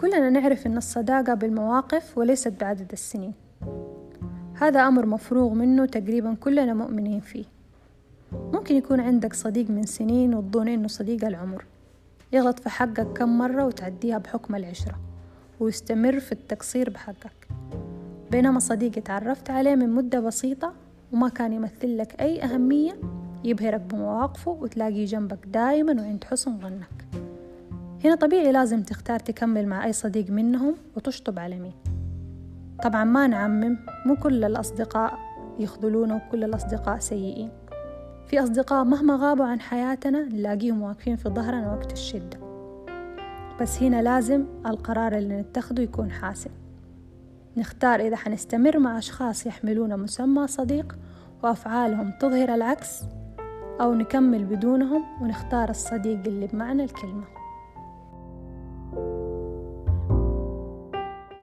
كلنا نعرف أن الصداقة بالمواقف وليست بعدد السنين. هذا أمر مفروغ منه تقريبا كلنا مؤمنين فيه. ممكن يكون عندك صديق من سنين وتظن إنه صديق العمر. يغلط في حقك كم مرة وتعديها بحكم العشرة. ويستمر في التقصير بحقك. بينما صديق تعرفت عليه من مدة بسيطة وما كان يمثل لك أي أهمية يبهرك بمواقفه وتلاقيه جنبك دايما وعند حسن ظنك. هنا طبيعي لازم تختار تكمل مع أي صديق منهم وتشطب على مين. طبعا ما نعمم مو كل الأصدقاء يخذلونا وكل الأصدقاء سيئين. في أصدقاء مهما غابوا عن حياتنا نلاقيهم واقفين في ظهرنا وقت الشدة. بس هنا لازم القرار اللي نتخذه يكون حاسم. نختار إذا حنستمر مع أشخاص يحملون مسمى صديق وأفعالهم تظهر العكس أو نكمل بدونهم ونختار الصديق اللي بمعنى الكلمة.